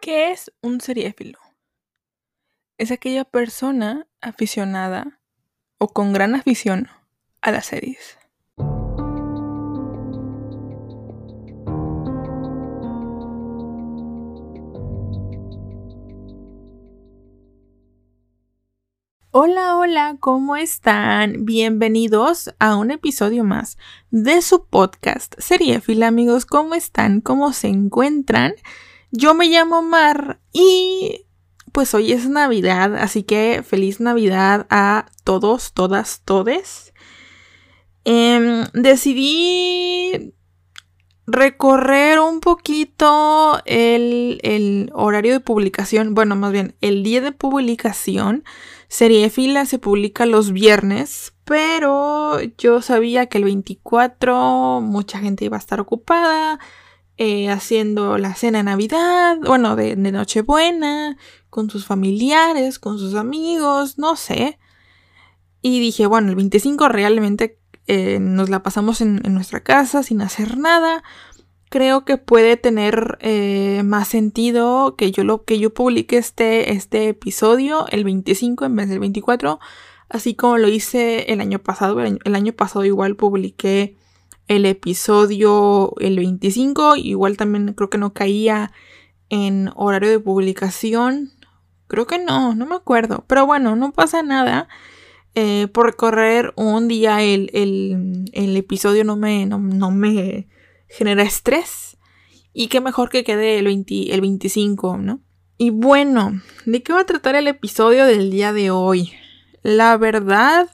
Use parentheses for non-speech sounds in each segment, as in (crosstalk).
¿Qué es un seriéfilo? Es aquella persona aficionada o con gran afición a las series. Hola, hola, ¿cómo están? Bienvenidos a un episodio más de su podcast Seriéfila, amigos. ¿Cómo están? ¿Cómo se encuentran? Yo me llamo Mar y pues hoy es Navidad, así que feliz Navidad a todos, todas, todes. Em, decidí recorrer un poquito el, el, horario de publicación, bueno, más bien el día de publicación. Serie Fila se publica los viernes, pero yo sabía que el 24 mucha gente iba a estar ocupada eh, haciendo la cena de Navidad, bueno, de, Nochebuena, con sus familiares, con sus amigos, no sé. Y dije, bueno, el 25 realmente eh, nos la pasamos en, nuestra casa sin hacer nada creo que puede tener eh, más sentido que yo lo que yo publique este, este episodio el 25 en vez del 24 así como lo hice el año pasado el año, pasado igual publiqué el episodio el 25 igual también creo que no caía en horario de publicación creo que no no me acuerdo pero bueno no pasa nada eh, por correr un día el, el, episodio no me, no me genera estrés. Y qué mejor que quede el, el 25, ¿no? Y bueno, ¿de qué va a tratar el episodio del día de hoy? La verdad,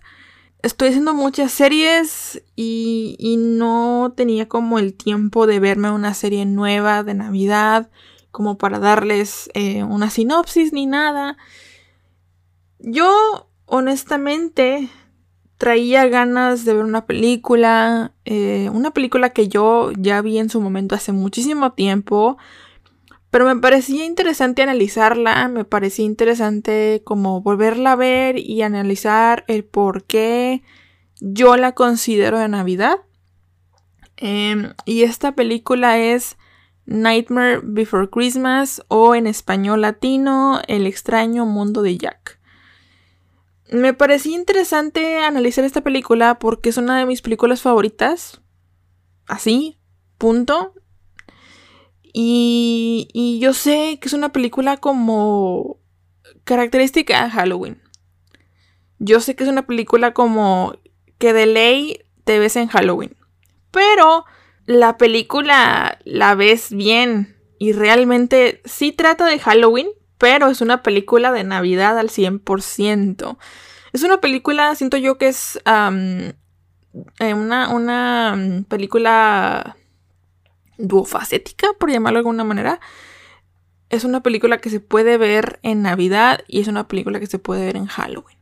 estoy haciendo muchas series y, no tenía como el tiempo de verme una serie nueva de Navidad, como para darles eh, una sinopsis ni nada. Yo, honestamente, traía ganas de ver una película, eh, una película que yo ya vi en su momento hace muchísimo tiempo, pero me parecía interesante analizarla, me parecía interesante como volverla a ver y analizar el por qué yo la considero de Navidad. Em, y esta película es Nightmare Before Christmas o en español latino El extraño mundo de Jack. Me parecía interesante analizar esta película porque es una de mis películas favoritas. Así, punto. Y, y yo sé que es una película como característica de Halloween. Yo sé que es una película como que de ley te ves en Halloween. Pero la película la ves bien y realmente sí trata de Halloween, pero es una película de Navidad al 100%. Es una película, siento yo que es eh, una, una película duofacética, por llamarlo de alguna manera. Es una película que se puede ver en Navidad y es una película que se puede ver en Halloween.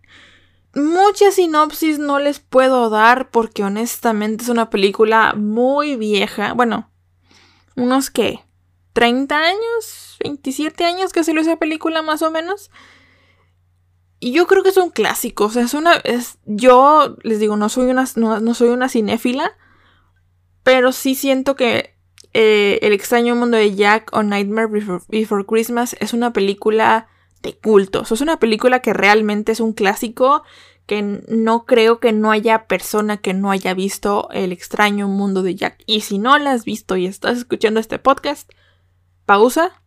Mucha sinopsis no les puedo dar porque honestamente es una película muy vieja. Bueno, unos que 30 años, 27 años que salió esa película más o menos. Y yo creo que es un clásico. O sea, es una. Es, yo les digo, no soy una. No, soy una cinéfila. Pero sí siento que eh, El extraño mundo de Jack o Nightmare Before, Christmas es una película de culto. Es una película que realmente es un clásico. Que no creo que no haya persona que no haya visto El extraño mundo de Jack. Y si no la has visto y estás escuchando este podcast, pausa,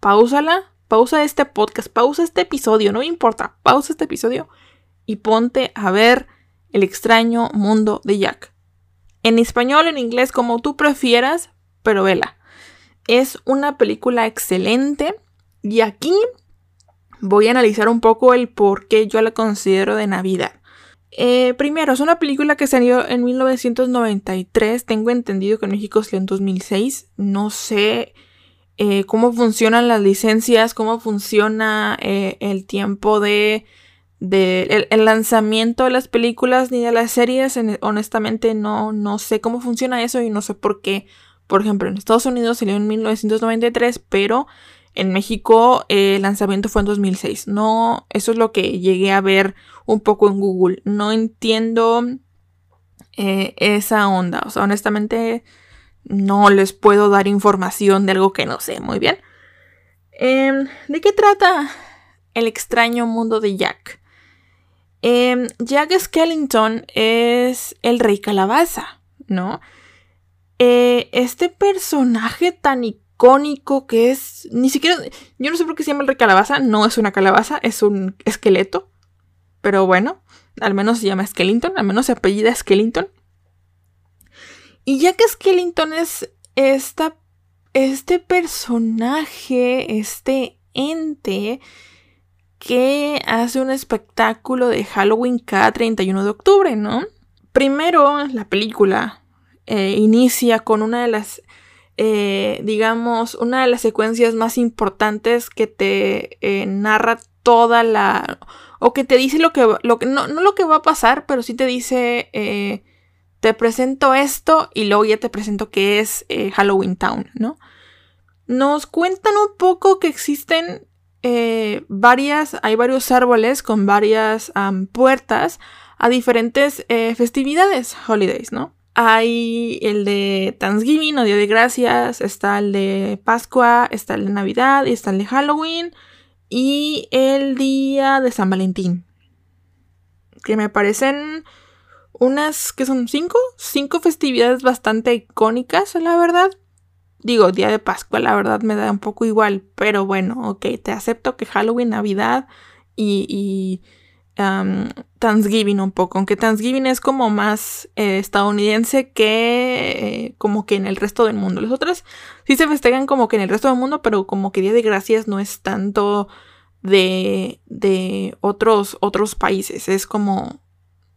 pausala, pausa este podcast, pausa este episodio, no me importa, pausa este episodio y ponte a ver El extraño mundo de Jack. En español, en inglés, como tú prefieras, pero vela. Es una película excelente y aquí voy a analizar un poco el por qué yo la considero de Navidad. Eh, primero, es una película que salió en 1993. Tengo entendido que en México salió en 2006. No sé eh, cómo funcionan las licencias, cómo funciona eh, el tiempo de, el, lanzamiento de las películas ni de las series. honestamente no, no sé cómo funciona eso y no sé por qué. Por ejemplo, en Estados Unidos salió en 1993, pero en México eh, el lanzamiento fue en 2006. No, eso es lo que llegué a ver un poco en Google. No entiendo esa onda. O sea, honestamente no les puedo dar información de algo que no sé muy bien. Em, ¿De qué trata el extraño mundo de Jack? Em, Jack Skellington es el rey calabaza, ¿no? Eh, este personaje tan icónico que es, ni siquiera, yo no sé por qué se llama el rey calabaza, no es una calabaza, es un esqueleto, pero bueno, al menos se llama Skellington, al menos se apellida Skellington. Y Jack Skellington es esta, este personaje, este ente que hace un espectáculo de Halloween cada 31 de octubre, ¿no? Primero, la película eh, inicia con una de las, eh, digamos, una de las secuencias más importantes que te eh, narra toda la... o que te dice lo que... Lo no, no, lo que va a pasar, pero sí te dice... te presento esto y luego ya te presento que es Halloween Town, ¿no? Nos cuentan un poco que existen varias, hay varios árboles con varias puertas a diferentes festividades, holidays, ¿no? Hay el de Thanksgiving o Día de Gracias, está el de Pascua, está el de Navidad y está el de Halloween y el día de San Valentín. Que me parecen unas, que son cinco, cinco festividades bastante icónicas, la verdad. Digo, día de Pascua, la verdad me da un poco igual, pero bueno, ok, te acepto que Halloween, Navidad y, y Thanksgiving un poco, aunque Thanksgiving es como más eh, estadounidense que eh, como que en el resto del mundo. Los otros sí se festejan como que en el resto del mundo, pero como que Día de Gracias no es tanto de, de otros, otros países, es como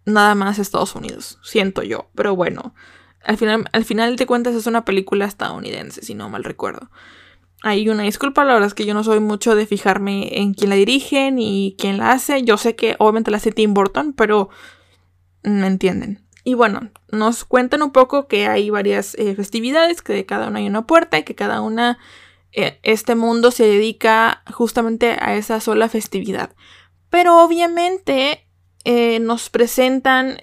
nada más Estados Unidos, siento yo, pero bueno. Al final, al final de cuentas es una película estadounidense, si no mal recuerdo. Hay una disculpa, la verdad es que yo no soy mucho de fijarme en quién la dirige ni quién la hace. Yo sé que obviamente la hace Tim Burton, pero me entienden. Y bueno, nos cuentan un poco que hay varias eh, festividades, que de cada una hay una puerta y que cada una, eh, este mundo se dedica justamente a esa sola festividad. Pero obviamente eh, nos presentan,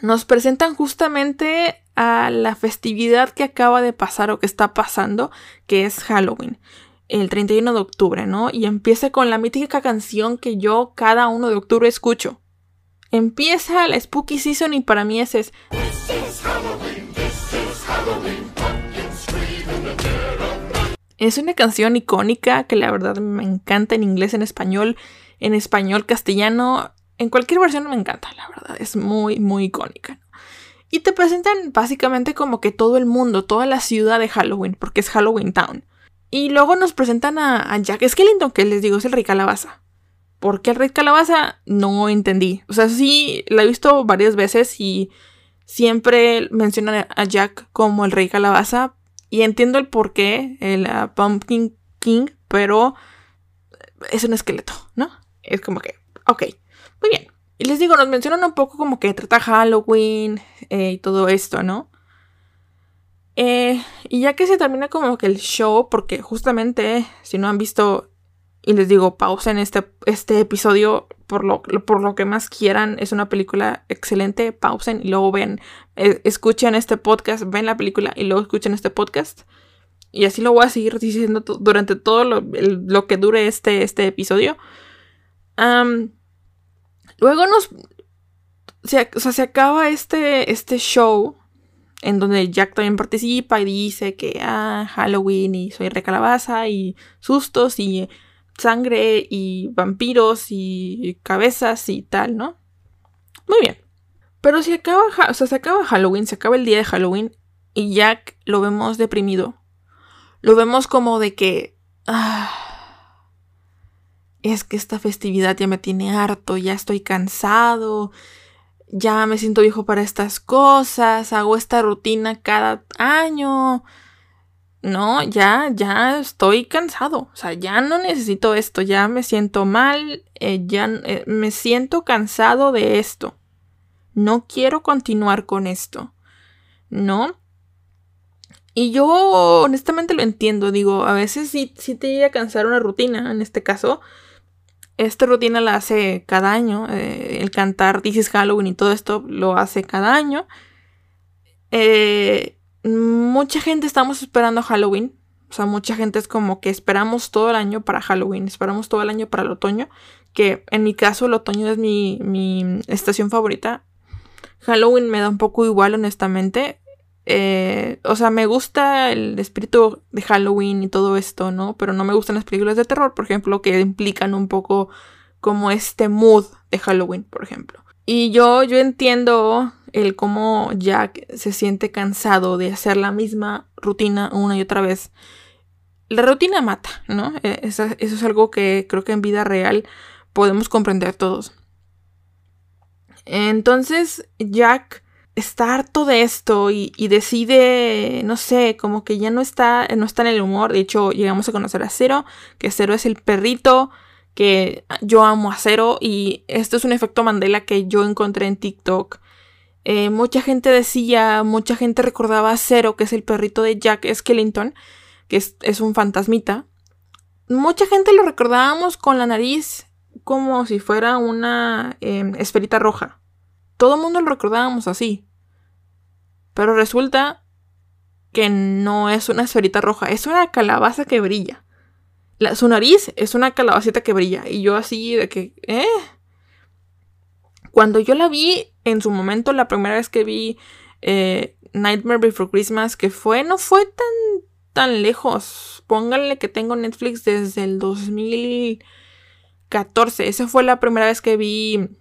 nos presentan justamente a la festividad que acaba de pasar o que está pasando, que es Halloween, el 31 de octubre, ¿no? Y empieza con la mítica canción que yo cada 1 de octubre escucho. Empieza la Spooky Season y para mí ese es... Es una canción icónica que la verdad me encanta en inglés, en español, en español castellano, en cualquier versión me encanta, la verdad, es muy, muy icónica. Y te presentan básicamente como que todo el mundo, toda la ciudad de Halloween, porque es Halloween Town. Y luego nos presentan a, Jack Skellington, que les digo es el rey calabaza. ¿Por qué el rey calabaza? No entendí. O sea, sí, la he visto varias veces y siempre mencionan a Jack como el rey calabaza. Y entiendo el por qué, el uh, Pumpkin King, pero es un esqueleto, ¿no? Es como que, ok, muy bien. Y les digo, nos mencionan un poco como que trata Halloween eh, y todo esto, ¿no? Eh, y ya que se termina como que el show, porque justamente si no han visto, y les digo, pausen este, este episodio por lo, por lo que más quieran, es una película excelente, pausen y luego ven, eh, escuchen este podcast, ven la película y luego escuchen este podcast. Y así lo voy a seguir diciendo durante todo lo, que dure este, este episodio. Luego nos... Se, o sea, se acaba este, este show en donde Jack también participa y dice que, ah, Halloween y soy recalabaza y sustos y sangre y vampiros y cabezas y tal, ¿no? Muy bien. Pero si acaba, o sea, se acaba Halloween, se acaba el día de Halloween y Jack lo vemos deprimido. Lo vemos como de que, ah, es que esta festividad ya me tiene harto, ya estoy cansado, ya me siento viejo para estas cosas, hago esta rutina cada año. No, ya, ya estoy cansado, o sea, ya no necesito esto, ya me siento mal, eh, ya eh, me siento cansado de esto. No quiero continuar con esto, ¿no? Y yo honestamente lo entiendo, digo, a veces sí, sí te llega a cansar una rutina, en este caso, esta rutina la hace cada año. Eh, el cantar This is Halloween y todo esto lo hace cada año. Eh, mucha gente estamos esperando Halloween. O sea, mucha gente es como que esperamos todo el año para Halloween, esperamos todo el año para el otoño, que en mi caso el otoño es mi, mi estación favorita. Halloween me da un poco igual, honestamente. Eh, o sea, me gusta el espíritu de Halloween y todo esto, ¿no? Pero no me gustan las películas de terror, por ejemplo, que implican un poco como este mood de Halloween, por ejemplo. Y yo, yo entiendo el cómo Jack se siente cansado de hacer la misma rutina una y otra vez. La rutina mata, ¿no? E, eso, eso es algo que creo que en vida real podemos comprender todos. Entonces, Jack está harto de esto y, decide, no sé, como que ya no está, no está en el humor. De hecho, llegamos a conocer a Cero, que Cero es el perrito que yo amo a Cero y esto es un efecto Mandela que yo encontré en TikTok. Eh, mucha gente decía, mucha gente recordaba a Cero, que es el perrito de Jack Skellington, que es, un fantasmita. Mucha gente lo recordábamos con la nariz como si fuera una em, esferita roja. Todo el mundo lo recordábamos así. Pero resulta que no es una esferita roja, es una calabaza que brilla. su nariz es una calabacita que brilla. Y yo así de que, ¿eh? Cuando yo la vi en su momento, la primera vez que vi eh, Nightmare Before Christmas, que fue, no fue tan, tan lejos. Pónganle que tengo Netflix desde el 2014. Esa fue la primera vez que vi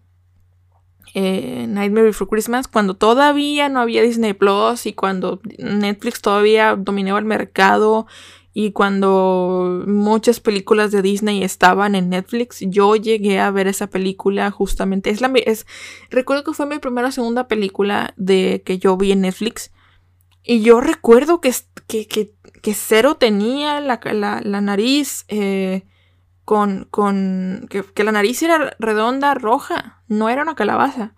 eh, Nightmare Before Christmas, cuando todavía no había Disney Plus y cuando Netflix todavía dominaba el mercado y cuando muchas películas de Disney estaban en Netflix, yo llegué a ver esa película justamente. Es la, es, recuerdo que fue mi primera o segunda película de que yo vi en Netflix. Y yo recuerdo que, que, que, Cero tenía la, la, nariz eh, con, con que, la nariz era redonda, roja, no era una calabaza.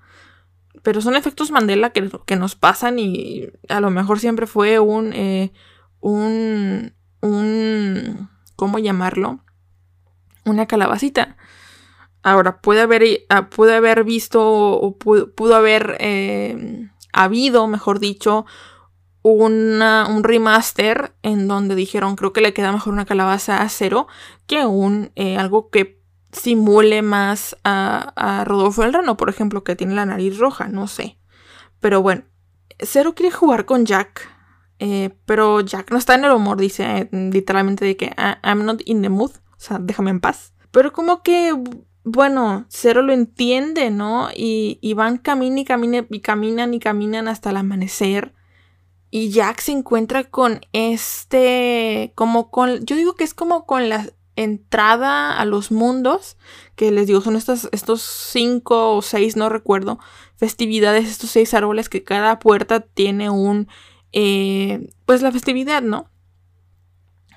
Pero son efectos Mandela que, que nos pasan y a lo mejor siempre fue un, eh, un, un, ¿cómo llamarlo? Una calabacita. Ahora, puede haber, ah, puede haber visto o pudo, haber eh, habido, mejor dicho, un remaster en donde dijeron creo que le queda mejor una calabaza a cero que un eh, algo que simule más a, a, Rodolfo el Rano, por ejemplo, que tiene la nariz roja, no sé. Pero bueno, Cero quiere jugar con Jack, eh, pero Jack no está en el humor, dice literalmente de que ah, I'm not in the mood, o sea, déjame en paz. Pero como que, bueno, Cero lo entiende, ¿no? Y, y van caminan y caminan y caminan y caminan hasta el amanecer y Jack se encuentra con este, como con, yo digo que es como con la entrada a los mundos, que les digo, son estos, estos cinco o seis, no recuerdo, festividades, estos seis árboles que cada puerta tiene un, eh, pues la festividad, ¿no?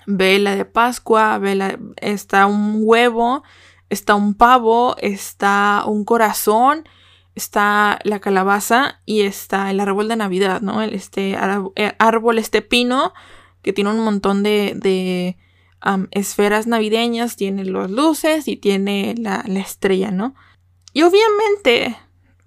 Vela de Pascua, vela, está un huevo, está un pavo, está un corazón está la calabaza y está el árbol de Navidad, ¿no? El, este eh, árbol, este pino, que tiene un montón de, esferas navideñas, tiene las luces y tiene la, la, estrella, ¿no? Y obviamente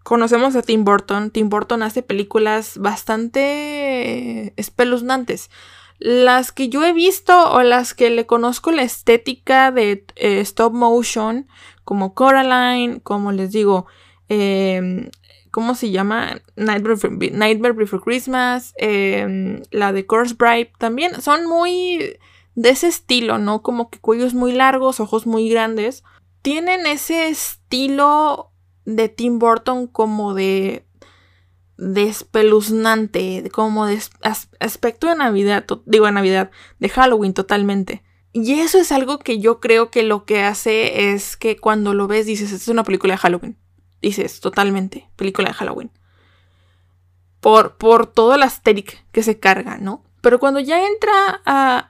conocemos a Tim Burton. Tim Burton hace películas bastante espeluznantes. Las que yo he visto o las que le conozco la estética de eh, stop motion, como Coraline, como les digo, Em, ¿cómo se llama? Nightmare, Before Christmas, em, la de Course Bride también son muy de ese estilo, ¿no? Como que cuellos muy largos, ojos muy grandes. Tienen ese estilo de Tim Burton como de despeluznante, como de aspecto de Navidad, digo de Navidad, de Halloween totalmente. Y eso es algo que yo creo que lo que hace es que cuando lo ves dices, esta es una película de Halloween dices, totalmente, película de Halloween. Por, por todo el aesthetic que se carga, ¿no? Pero cuando ya entra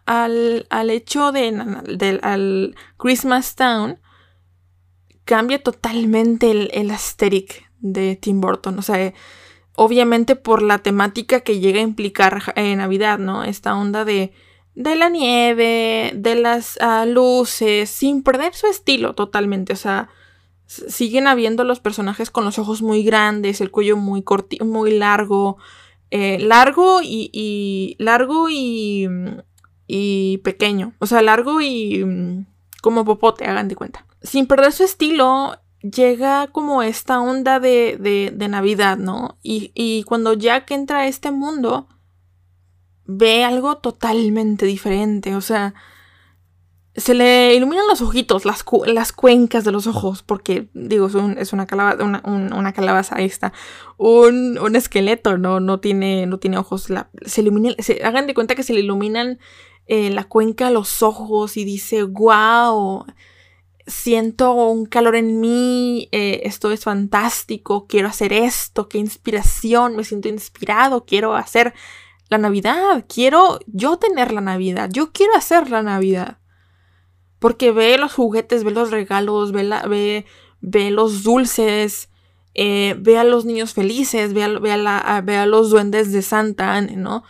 al, al, hecho de, al Christmas Town, cambia totalmente el, el aesthetic de Tim Burton. O sea, obviamente por la temática que llega a implicar en Navidad, ¿no? Esta onda de, de la nieve, de las ah, luces, sin perder su estilo totalmente. O sea, siguen habiendo los personajes con los ojos muy grandes, el cuello muy corto, muy largo, eh, largo y, largo y, y pequeño. O sea, largo y mm, como popote, hagan de cuenta. Sin perder su estilo, llega como esta onda de, de, Navidad, ¿no? Y, y, cuando Jack entra a este mundo, ve algo totalmente diferente. O sea, se le iluminan los ojitos, las, las cuencas de los ojos, porque, digo, es, una, calabaza, una, calabaza, ahí está, un, un, esqueleto, ¿no? No tiene, no tiene ojos. se ilumina, se, hagan de cuenta que se le iluminan eh, la cuenca los ojos y dice, wow, siento un calor en mí, eh, esto es fantástico, quiero hacer esto, qué inspiración, me siento inspirado, quiero hacer la Navidad, quiero yo tener la Navidad, yo quiero hacer la Navidad. Porque ve los juguetes, ve los regalos, ve, ve, los dulces, eh, ve a los niños felices, ve a, ve, a ve a los duendes de Santa, ¿no?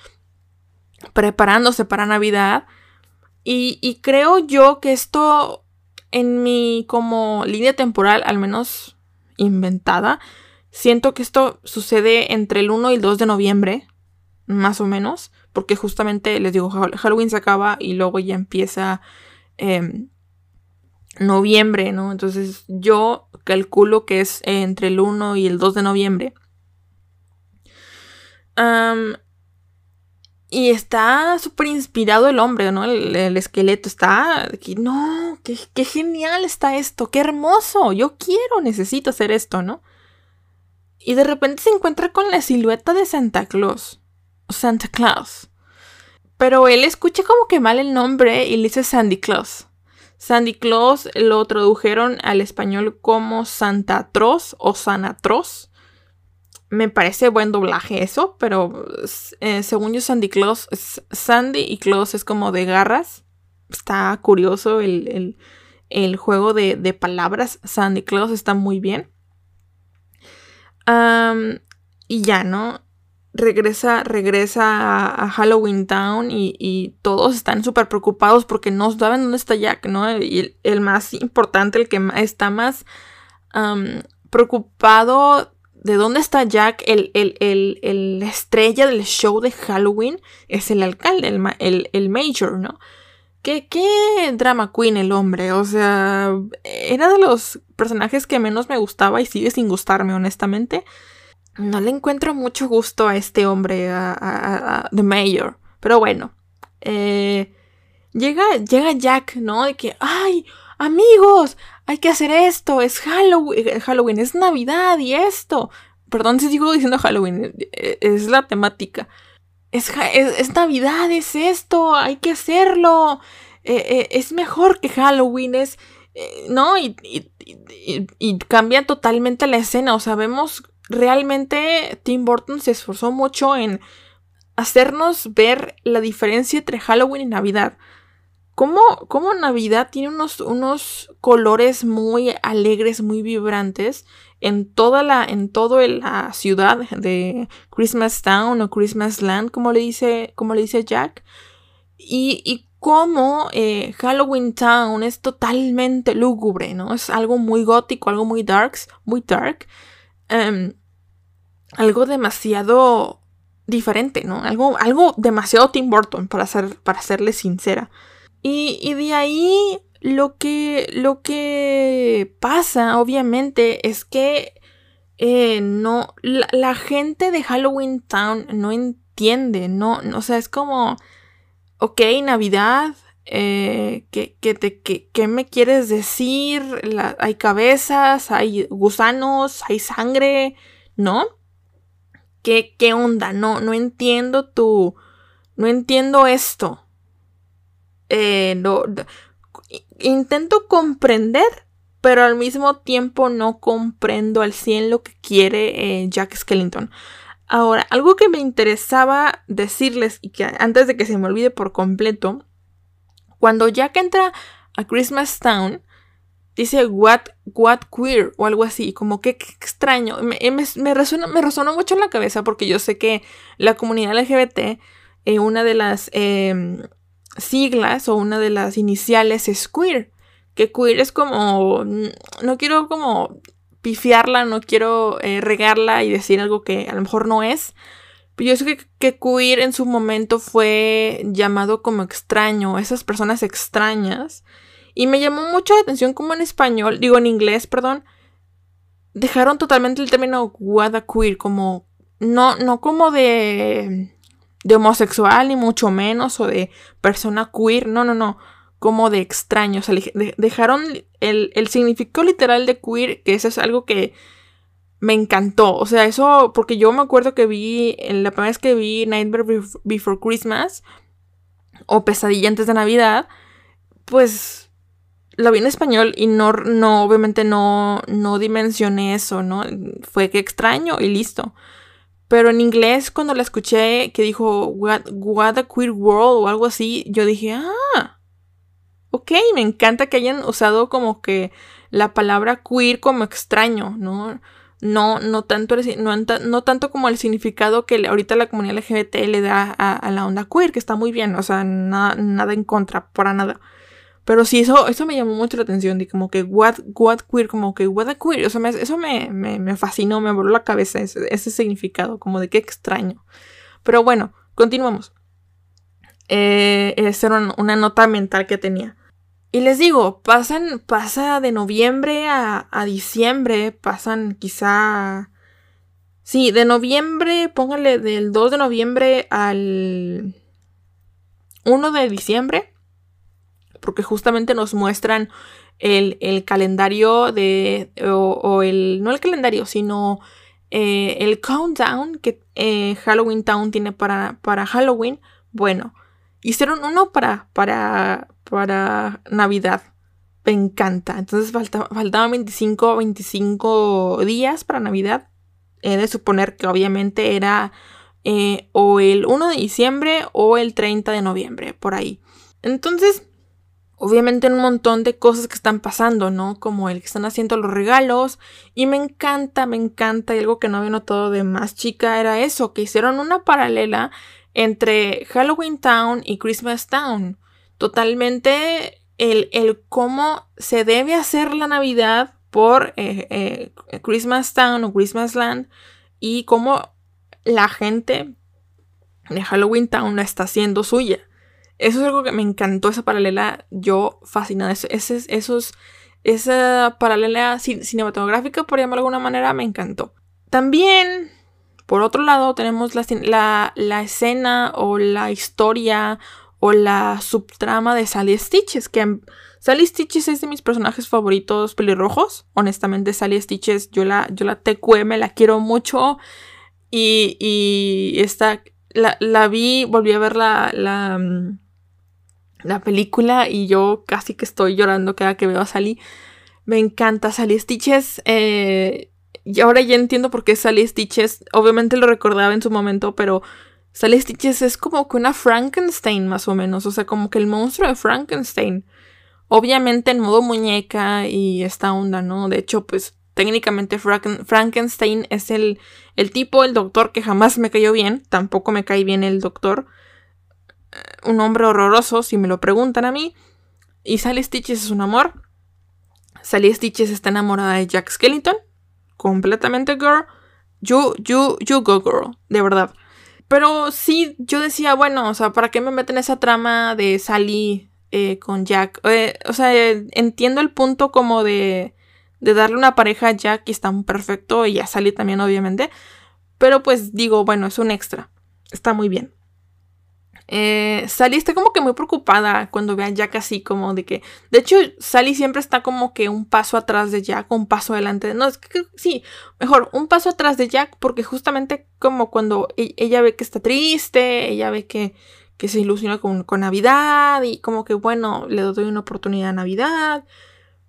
Preparándose para Navidad. Y, y creo yo que esto en mi como línea temporal, al menos inventada, siento que esto sucede entre el 1 y el 2 de noviembre, más o menos, porque justamente les digo, Halloween se acaba y luego ya empieza em, noviembre, ¿no? Entonces yo calculo que es entre el 1 y el 2 de noviembre. y está súper inspirado el hombre, ¿no? El, esqueleto está aquí, no, qué, qué, genial está esto, qué hermoso, yo quiero, necesito hacer esto, ¿no? Y de repente se encuentra con la silueta de Santa Claus. Santa Claus. Pero él escucha como que mal el nombre y le dice Sandy Claus. Sandy Claus lo tradujeron al español como Santa Troz o Sanatros. Me parece buen doblaje eso, pero eh, según yo Sandy Claus, Sandy y Claus es como de garras. Está curioso el, juego de, palabras. Sandy Claus está muy bien. y ya, ¿no? Regresa, regresa a, Halloween Town y, todos están súper preocupados porque no saben dónde está Jack, ¿no? Y el, más importante, el que está más preocupado de dónde está Jack, el, el, estrella del show de Halloween, es el alcalde, el, el Major, ¿no? ¿Qué, qué drama queen el hombre, o sea, era de los personajes que menos me gustaba y sigue sin gustarme, honestamente no le encuentro mucho gusto a este hombre, a, The Mayor. Pero bueno, eh, llega, llega Jack, ¿no? De que, ay, amigos, hay que hacer esto, es Halloween, eh, Halloween, es Navidad y esto. Perdón si sigo diciendo Halloween, eh, es la temática. Es, es, Navidad, es esto, hay que hacerlo. es mejor que Halloween, es... ¿No? Y, y, y, cambia totalmente la escena. O sea, vemos realmente Tim Burton se esforzó mucho en hacernos ver la diferencia entre Halloween y Navidad. Cómo, cómo Navidad tiene unos, unos, colores muy alegres, muy vibrantes en toda la, en toda la ciudad de Christmas Town o Christmas Land, como le dice, como le dice Jack. Y, y cómo eh, Halloween Town es totalmente lúgubre, ¿no? Es algo muy gótico, algo muy darks, muy dark. Em, algo demasiado diferente, ¿no? Algo, algo demasiado Tim Burton, para, ser, para serle sincera. Y, de ahí lo que, lo que pasa, obviamente, es que eh, no, la, gente de Halloween Town no entiende, no, o sea, es como, ok, Navidad, eh, ¿qué, te, me quieres decir? hay cabezas, hay gusanos, hay sangre, ¿no? ¿Qué, onda? No, no entiendo tu... No entiendo esto. Eh, intento comprender, pero al mismo tiempo no comprendo al 100 lo que quiere eh, Jack Skellington. Ahora, algo que me interesaba decirles y que antes de que se me olvide por completo, cuando Jack entra a Christmas Town, dice what, what queer o algo así, como que extraño. Me, me, me, resonó mucho en la cabeza porque yo sé que la comunidad LGBT, eh, una de las em, siglas o una de las iniciales es queer. Que queer es como, no quiero como pifiarla, no quiero eh, regarla y decir algo que a lo mejor no es, Yo sé que, que queer en su momento fue llamado como extraño, esas personas extrañas. Y me llamó mucho la atención como en español, digo en inglés, perdón, dejaron totalmente el término queer como no no como de de homosexual ni mucho menos o de persona queer, no, no, no, como de extraño, o sea, dejaron el, el significado literal de queer, que eso es algo que me encantó. O sea, eso, porque yo me acuerdo que vi, la primera vez que vi Nightmare Before Christmas o Pesadilla antes de Navidad, pues la vi en español y no, no obviamente no, no dimensioné eso, ¿no? Fue que extraño y listo. Pero en inglés, cuando la escuché que dijo What, a Queer World o algo así, yo dije, ah, ok, me encanta que hayan usado como que la palabra queer como extraño, ¿no? no, no tanto, no, tanto como el significado que ahorita la comunidad LGBT le da a, la onda queer, que está muy bien, o sea, nada, nada en contra, para nada. Pero sí, eso, eso me llamó mucho la atención, de como que what, what queer, como que what a queer, o sea, eso me, me, fascinó, me voló la cabeza ese, significado, como de qué extraño. Pero bueno, continuamos. Eh, esa era una nota mental que tenía. Y les digo, pasan, pasa de noviembre a, a diciembre, pasan quizá... Sí, de noviembre, póngale del 2 de noviembre al 1 de diciembre, porque justamente nos muestran el, el calendario de, o, el, no el calendario, sino eh, el countdown que eh, Halloween Town tiene para, para Halloween. Bueno, hicieron uno para, para, para Navidad. Me encanta. Entonces faltaban 25, 25 días para Navidad. He de suponer que obviamente era eh, o el 1 de diciembre o el 30 de noviembre, por ahí. Entonces, obviamente un montón de cosas que están pasando, ¿no? Como el que están haciendo los regalos. Y me encanta, me encanta. Y algo que no había notado de más chica era eso, que hicieron una paralela entre Halloween Town y Christmas Town totalmente el, el, cómo se debe hacer la Navidad por eh, eh, Christmas Town o Christmas Land y cómo la gente de Halloween Town la está haciendo suya. Eso es algo que me encantó, esa paralela, yo fascinada. Ese, esos, esa paralela cinematográfica, por llamarlo de alguna manera, me encantó. También, por otro lado, tenemos la, la, la escena o la historia o la subtrama de Sally Stitches, que Sally Stitches es de mis personajes favoritos pelirrojos. Honestamente, Sally Stitches, yo la, yo la TQM, la quiero mucho. Y, y esta, la, la, vi, volví a ver la, la, mm, la, película y yo casi que estoy llorando cada que veo a Sally. Me encanta Sally Stitches. Eh, y ahora ya entiendo por qué Sally Stitches. Obviamente lo recordaba en su momento, pero Sally Stitches es como que una Frankenstein más o menos, o sea, como que el monstruo de Frankenstein. Obviamente en modo muñeca y esta onda, ¿no? De hecho, pues técnicamente Frankenstein es el, el tipo, el doctor que jamás me cayó bien, tampoco me cae bien el doctor. Un hombre horroroso, si me lo preguntan a mí. Y Sally Stitches es un amor. Sally Stitches está enamorada de Jack Skellington. Completamente girl. You, you, you go girl. De verdad. Pero sí, yo decía, bueno, o sea, ¿para qué me meten esa trama de Sally eh, con Jack? Eh, o sea, entiendo el punto como de, de darle una pareja a Jack y está perfecto y a Sally también, obviamente. Pero pues digo, bueno, es un extra. Está muy bien. Eh, Sally está como que muy preocupada cuando ve a Jack así, como de que. De hecho, Sally siempre está como que un paso atrás de Jack, un paso adelante. No, que sí, mejor, un paso atrás de Jack, porque justamente como cuando e-, ella ve que está triste, ella ve que, que se ilusiona con, Navidad y como que bueno, le doy una oportunidad a Navidad.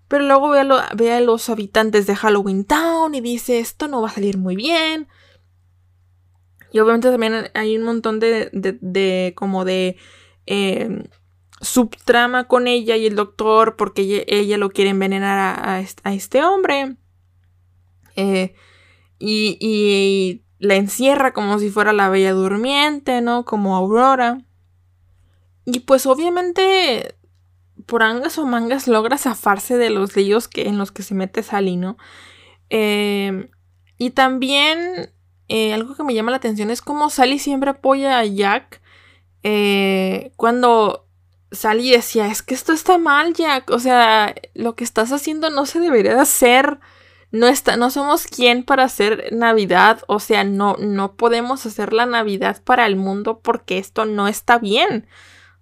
Pero luego ve ve a los habitantes de Halloween Town y dice: Esto no va a salir muy bien y obviamente también hay un montón de, de, como de eh, subtrama con ella y el doctor porque ella, lo quiere envenenar a, este hombre. Eh, y, la encierra como si fuera la bella durmiente, ¿no? Como Aurora. Y pues obviamente por angas o mangas logra zafarse de los líos que, en los que se mete Sally, ¿no? Eh, y también eh, algo que me llama la atención es cómo Sally siempre apoya a Jack. Eh, cuando Sally decía, es que esto está mal, Jack. O sea, lo que estás haciendo no se debería de hacer. No, está, no somos quien para hacer Navidad. O sea, no, no podemos hacer la Navidad para el mundo porque esto no está bien.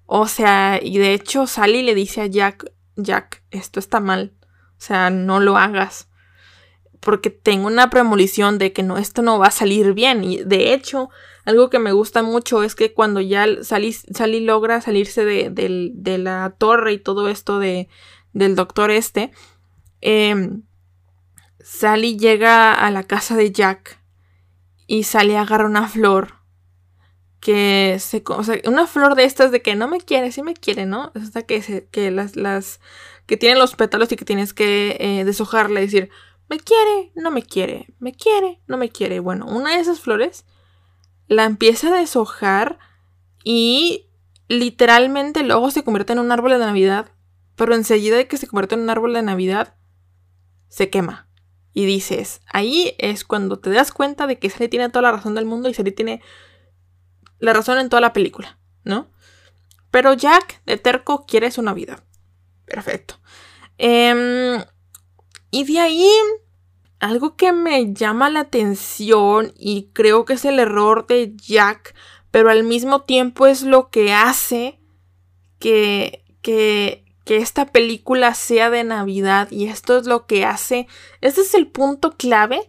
O sea, y de hecho Sally le dice a Jack, Jack, esto está mal. O sea, no lo hagas. Porque tengo una premonición de que no, esto no va a salir bien. Y de hecho, algo que me gusta mucho es que cuando ya Sally, logra salirse de, la torre y todo esto de, del doctor este, eh, Sally llega a la casa de Jack y Sally agarra una flor que se o sea, una flor de estas de que no me quiere, sí me quiere, ¿no? Es hasta que se, que las, las que tienen los pétalos y que tienes que eh, deshojarla y decir, me quiere, no me quiere, me quiere, no me quiere. Bueno, una de esas flores la empieza a deshojar y literalmente luego se convierte en un árbol de Navidad, pero enseguida de que se convierte en un árbol de Navidad, se quema. Y dices, ahí es cuando te das cuenta de que Sally tiene toda la razón del mundo y Sally tiene la razón en toda la película, ¿no? Pero Jack de terco quiere su Navidad. Perfecto. Em, y de ahí, algo que me llama la atención y creo que es el error de Jack, pero al mismo tiempo es lo que hace que, que, que esta película sea de Navidad y esto es lo que hace, este es el punto clave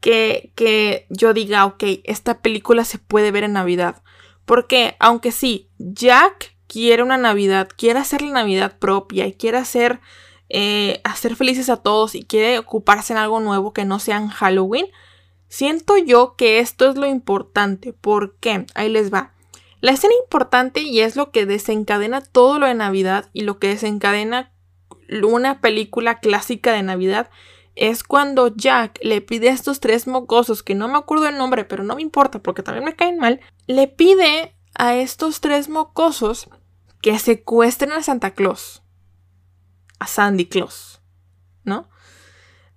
que, que yo diga, ok, esta película se puede ver en Navidad. Porque aunque sí, Jack quiere una Navidad, quiere hacer la Navidad propia y quiere hacer, eh, hacer felices a todos y quiere ocuparse en algo nuevo que no sea en Halloween, siento yo que esto es lo importante. ¿Por qué? Ahí les va. La escena importante y es lo que desencadena todo lo de Navidad y lo que desencadena una película clásica de Navidad es cuando Jack le pide a estos tres mocosos, que no me acuerdo el nombre, pero no me importa porque también me caen mal, le pide a estos tres mocosos que secuestren a Santa Claus, a Sandy Claus, ¿no?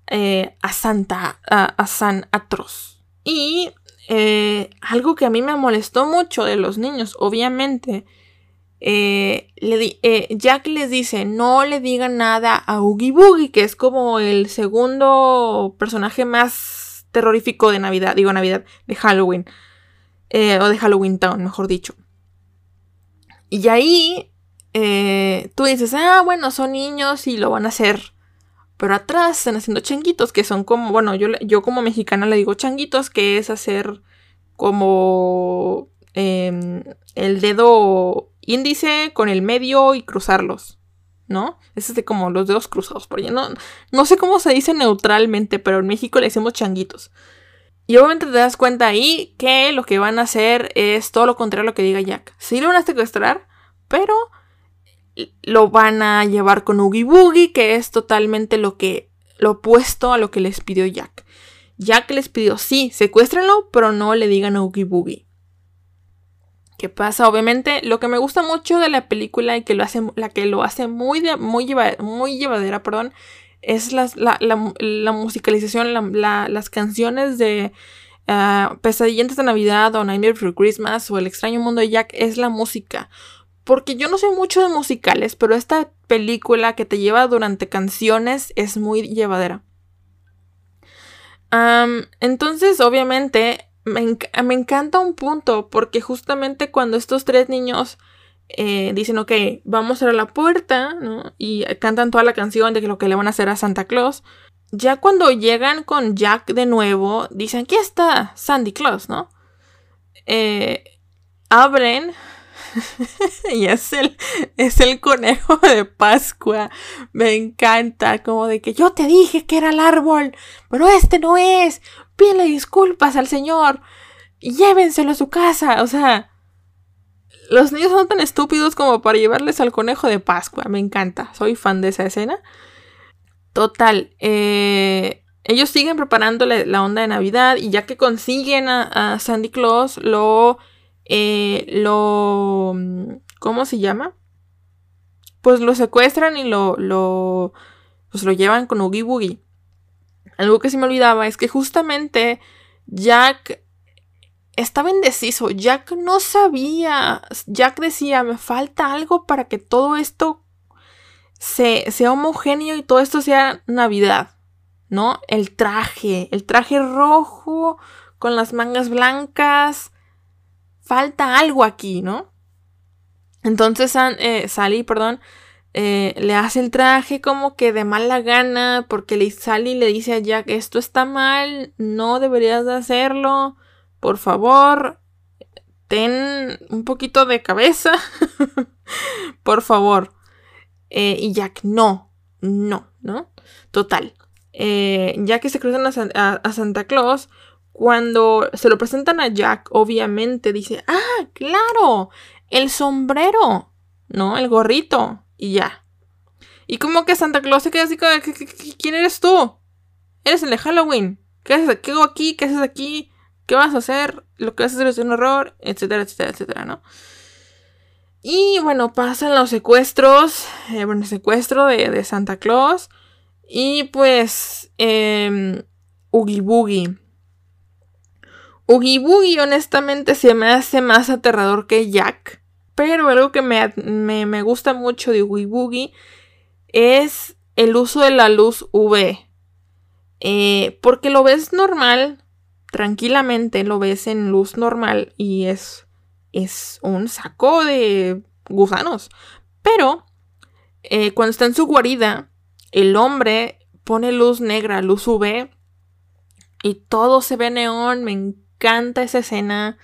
Eh, a Santa, a, San Atroz. Y eh, algo que a mí me molestó mucho de los niños, obviamente, eh, eh, Jack les dice, no le digan nada a Oogie Boogie, que es como el segundo personaje más terrorífico de Navidad, digo Navidad, de Halloween, o de Halloween Town, mejor dicho. Y ahí tú dices, ah, bueno, son niños y lo van a hacer. Pero atrás están haciendo changuitos, que son como, bueno, yo, yo como mexicana le digo changuitos, que es hacer como em, el dedo índice con el medio y cruzarlos, ¿no? Es de como los dedos cruzados por. No, no sé cómo se dice neutralmente, pero en México le decimos changuitos. Y obviamente te das cuenta ahí que lo que van a hacer es todo lo contrario a lo que diga Jack. Sí lo van a secuestrar, pero lo van a llevar con Oogie Boogie, que es totalmente lo que lo opuesto a lo que les pidió Jack. Jack les pidió, sí, secuéstrenlo, pero no le digan a Oogie Boogie. ¿Qué pasa? Obviamente, lo que me gusta mucho de la película y que lo hace, la que lo hace muy, muy, muy llevadera, perdón, es la, musicalización, las canciones de uh, de Navidad o Nightmare for Christmas o El extraño mundo de Jack, es la música. Porque yo no sé mucho de musicales, pero esta película que te lleva durante canciones es muy llevadera. entonces, obviamente, me, encanta un punto porque justamente cuando estos tres niños eh, dicen, ok, vamos a la puerta, ¿no? Y cantan toda la canción de lo que le van a hacer a Santa Claus. Ya cuando llegan con Jack de nuevo, dicen, aquí está Sandy Claus, ¿no? Eh, abren (laughs) y es el, es el conejo de Pascua. Me encanta, como de que yo te dije que era el árbol, pero este no es pídele disculpas al señor y llévenselo a su casa. O sea, los niños son tan estúpidos como para llevarles al conejo de Pascua. Me encanta, soy fan de esa escena. Total, eh, ellos siguen preparando la, onda de Navidad y ya que consiguen a, Sandy Claus, lo, eh, lo, ¿cómo se llama? Pues lo secuestran y lo, lo, pues lo llevan con Oogie Boogie. Algo que se me olvidaba es que justamente Jack estaba indeciso. Jack no sabía. Jack decía, me falta algo para que todo esto sea homogéneo y todo esto sea Navidad. ¿No? El traje. El traje rojo con las mangas blancas. Falta algo aquí, ¿no? Entonces eh, Sally, perdón, eh, le hace el traje como que de mala gana porque Sally le dice a Jack, esto está mal, no deberías de hacerlo, por favor, ten un poquito de cabeza, (laughs) por favor. Eh, y Jack, no, no, ¿no? Total. ya que se cruzan a Santa Claus, cuando se lo presentan a Jack, obviamente dice, ah, claro, el sombrero, ¿no? El gorrito y ya. Y como que Santa Claus se queda así ¿quién eres tú? Eres el de Halloween. ¿Qué haces? ¿Qué hago aquí? ¿Qué haces aquí? ¿Qué vas a hacer? Lo que vas a hacer es un error, etcétera, etcétera, etcétera, ¿no? Y bueno, pasan los secuestros, eh, bueno, el secuestro de, Santa Claus. Y pues, eh, Oogie Boogie. Oogie Boogie honestamente se me hace más aterrador que Jack. Pero algo que me, gusta mucho de Oogie Boogie es el uso de la luz UV. Eh, porque lo ves normal, tranquilamente lo ves en luz normal y es, es un saco de gusanos. Pero eh, cuando está en su guarida, el hombre pone luz negra, luz UV y todo se ve neón. Me encanta esa escena,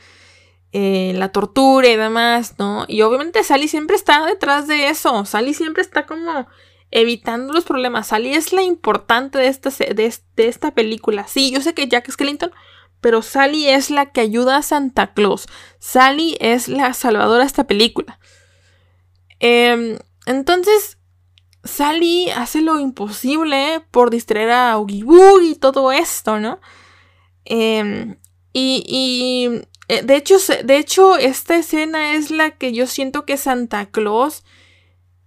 eh, la tortura y demás, ¿no? Y obviamente Sally siempre está detrás de eso, Sally siempre está como evitando los problemas, Sally es la importante de esta, de, esta película. Sí, yo sé que Jack Skellington, pero Sally es la que ayuda a Santa Claus, Sally es la salvadora de esta película. Em, entonces, Sally hace lo imposible por distraer a Oogie y todo esto, ¿no? Eh, y, eh, de, hecho, de hecho, esta escena es la que yo siento que Santa Claus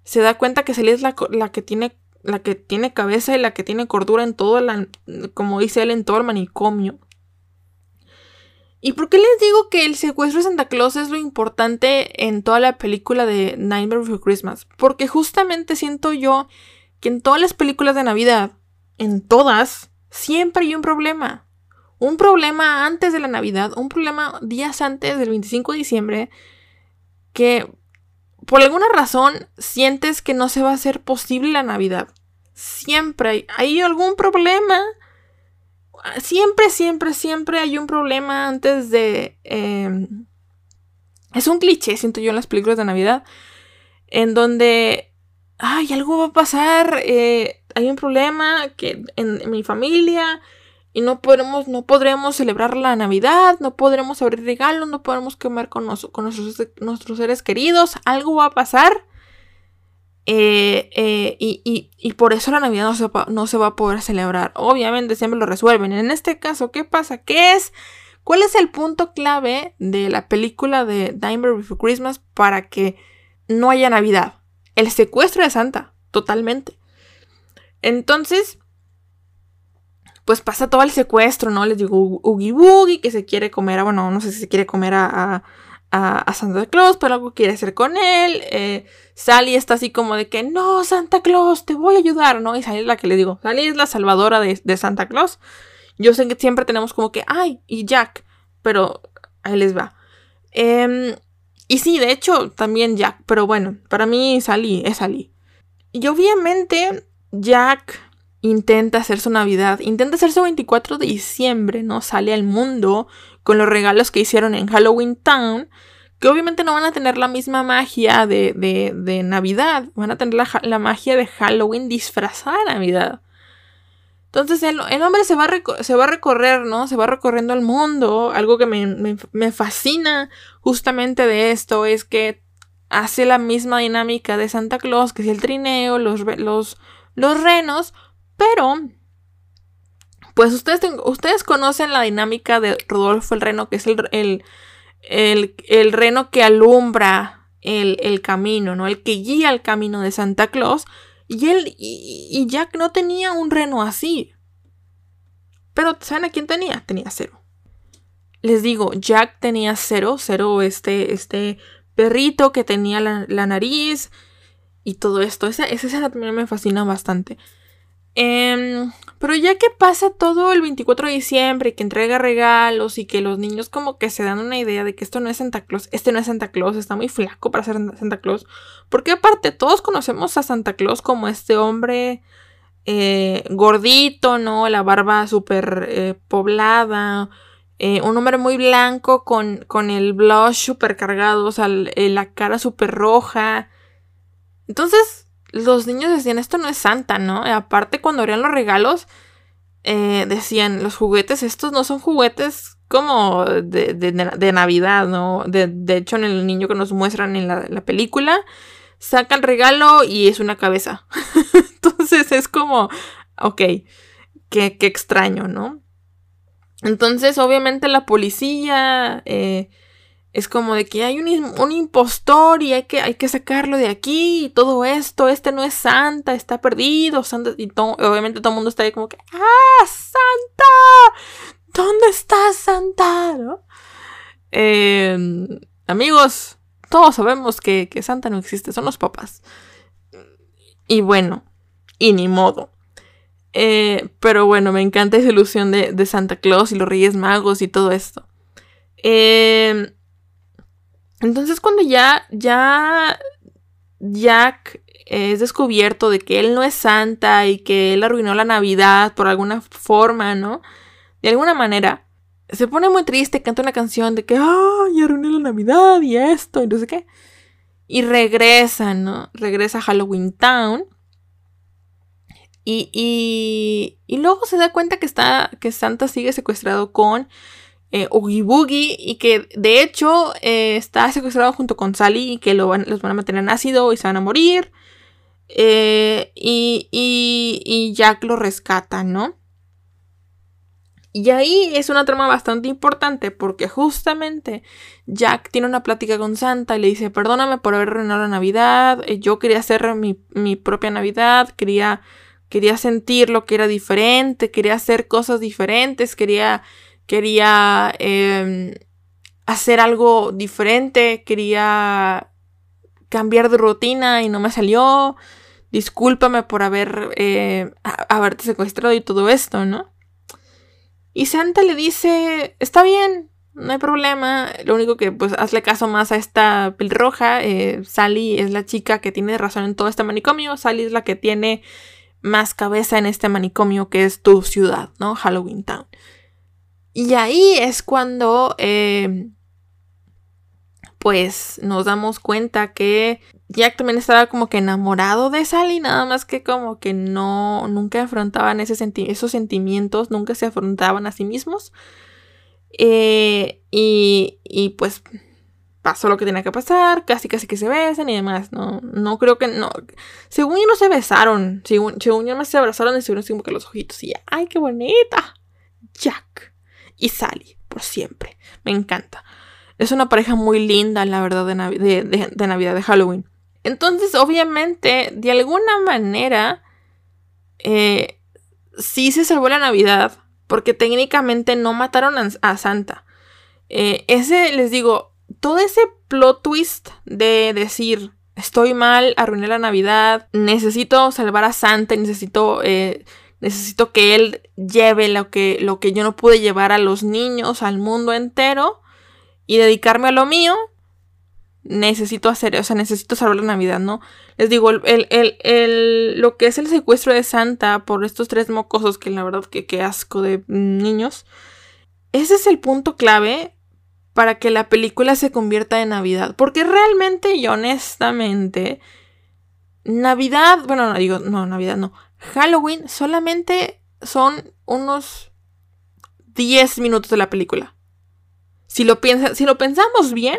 se da cuenta que Celia es la, que tiene la que tiene cabeza y la que tiene cordura en todo, la, como dice él, en todo el manicomio. ¿Y por qué les digo que el secuestro de Santa Claus es lo importante en toda la película de Nightmare Before Christmas? Porque justamente siento yo que en todas las películas de Navidad, en todas, siempre hay un problema un problema antes de la Navidad, un problema días antes del 25 de diciembre, que por alguna razón sientes que no se va a hacer posible la Navidad. Siempre hay, algún problema. Siempre, siempre, siempre hay un problema antes de... Em, es un cliché, siento yo, en las películas de Navidad, en donde, ay, algo va a pasar, eh, hay un problema que en mi familia, y no podremos, no podremos celebrar la Navidad, no podremos abrir regalos, no podremos comer con, con nuestros, seres queridos, algo va a pasar. Eh, eh, y, por eso la Navidad no se, no se va a poder celebrar. Obviamente siempre lo resuelven. En este caso, ¿qué pasa? ¿Qué es? ¿Cuál es el punto clave de la película de Nightmare Before Christmas para que no haya Navidad? El secuestro de Santa, totalmente. Entonces, pues pasa todo el secuestro, ¿no? Les digo, Oogie Boogie, que se quiere comer a, bueno, no sé si se quiere comer a, a, Santa Claus, pero algo quiere hacer con él. Eh, Sally está así como de que, no, Santa Claus, te voy a ayudar, ¿no? Y Sally es la que le digo, Sally es la salvadora de, Santa Claus. Yo sé que siempre tenemos como que, ay, y Jack, pero ahí les va. Em, y sí, de hecho, también Jack, pero bueno, para mí Sally es Sally. Y obviamente Jack intenta hacer su Navidad, intenta hacer su 24 de diciembre, ¿no? Sale al mundo con los regalos que hicieron en Halloween Town, que obviamente no van a tener la misma magia de, de, Navidad, van a tener la, magia de Halloween disfrazada de Navidad. Entonces el, hombre se va, a se va recorrer, ¿no? Se va recorriendo el mundo. Algo que me, me fascina justamente de esto es que hace la misma dinámica de Santa Claus, que es el trineo, los, los, los renos, pero, pues ustedes, ustedes conocen la dinámica de Rodolfo el Reno, que es el, el, reno que alumbra el, camino, ¿no? El que guía el camino de Santa Claus. Y él, y, Jack no tenía un reno así. Pero, ¿saben a quién tenía? Tenía cero. les digo, Jack tenía cero, cero este, este perrito que tenía la, nariz y todo esto. Esa, esa también me fascina bastante. Em, pero ya que pasa todo el 24 de diciembre, y que entrega regalos y que los niños como que se dan una idea de que esto no es Santa Claus, este no es Santa Claus, está muy flaco para ser Santa Claus. Porque aparte todos conocemos a Santa Claus como este hombre eh, gordito, ¿no? La barba súper eh, poblada, eh, un hombre muy blanco con, con el blush súper cargado, o sea, la cara súper roja. Entonces, los niños decían, esto no es Santa, ¿no? aparte, cuando abrían los regalos, decían, los juguetes, estos no son juguetes como de, de, Navidad, ¿no? De, de, hecho, en el niño que nos muestran en la, la película, saca el regalo y es una cabeza. (laughs) Entonces es como, ok, qué, extraño, ¿no? Entonces, obviamente la policía eh, es como de que hay un, impostor y hay que, hay que, sacarlo de aquí y todo esto, este no es Santa, está perdido, Santa, y obviamente todo el mundo está ahí como que, ¡ah, Santa! ¿Dónde está Santa? Em, amigos, todos sabemos que, Santa no existe, son los papás. Y bueno, y ni modo. Eh, pero bueno, me encanta esa ilusión de, Santa Claus y los Reyes Magos y todo esto. Em, entonces cuando ya, ya Jack es descubierto de que él no es Santa y que él arruinó la Navidad por alguna forma, ¿no? De alguna manera, se pone muy triste, canta una canción de que, ay, arruiné la Navidad y esto y no sé qué. Y regresa, ¿no? Regresa a Halloween Town. Y, y, y luego se da cuenta que, está, que Santa sigue secuestrado con eh, Oogie Boogie y que de hecho eh, está secuestrado junto con Sally y que los van a mantener en ácido y se van a morir. Eh, y, y, Jack lo rescata, ¿no? Y ahí es una trama bastante importante porque justamente Jack tiene una plática con Santa y le dice, perdóname por haber arruinado la Navidad, eh, yo quería hacer mi, propia Navidad, quería, quería sentir lo que era diferente, quería hacer cosas diferentes, quería, quería em, hacer algo diferente, quería cambiar de rutina y no me salió, discúlpame por haber, eh, haberte secuestrado y todo esto, ¿no? Y Santa le dice, está bien, no hay problema. Lo único que, pues, hazle caso más a esta pelirroja. Eh, Sally es la chica que tiene razón en todo este manicomio. Sally es la que tiene más cabeza en este manicomio que es tu ciudad, ¿no? Halloween Town. Y ahí es cuando, eh, pues, nos damos cuenta que Jack también estaba como que enamorado de Sally, nada más que como que no, nunca afrontaban esos sentimientos, nunca se afrontaban a sí mismos. Eh, y, y pues pasó lo que tenía que pasar, casi casi que se besan y demás, no, no creo que, no, según yo no se besaron, según, según yo más se abrazaron y se como que los ojitos y ay, qué bonita, Jack y Sally, por siempre, me encanta. Es una pareja muy linda, la verdad, de, de Navidad, de Halloween. Entonces, obviamente, de alguna manera, eh, sí se salvó la Navidad, porque técnicamente no mataron a, Santa. Eh, ese, les digo, todo ese plot twist de decir, estoy mal, arruiné la Navidad, necesito salvar a Santa, necesito, eh, necesito que él lleve lo que, lo que yo no pude llevar a los niños, al mundo entero, y dedicarme a lo mío, necesito hacer, o sea, necesito salvar la Navidad, ¿no? Les digo, el, lo que es el secuestro de Santa por estos tres mocosos, que la verdad que qué asco de niños, ese es el punto clave para que la película se convierta en Navidad. Porque realmente y honestamente, Navidad, bueno, no digo, no, Navidad no, Halloween solamente son unos 10 minutos de la película. Si lo, si lo pensamos bien,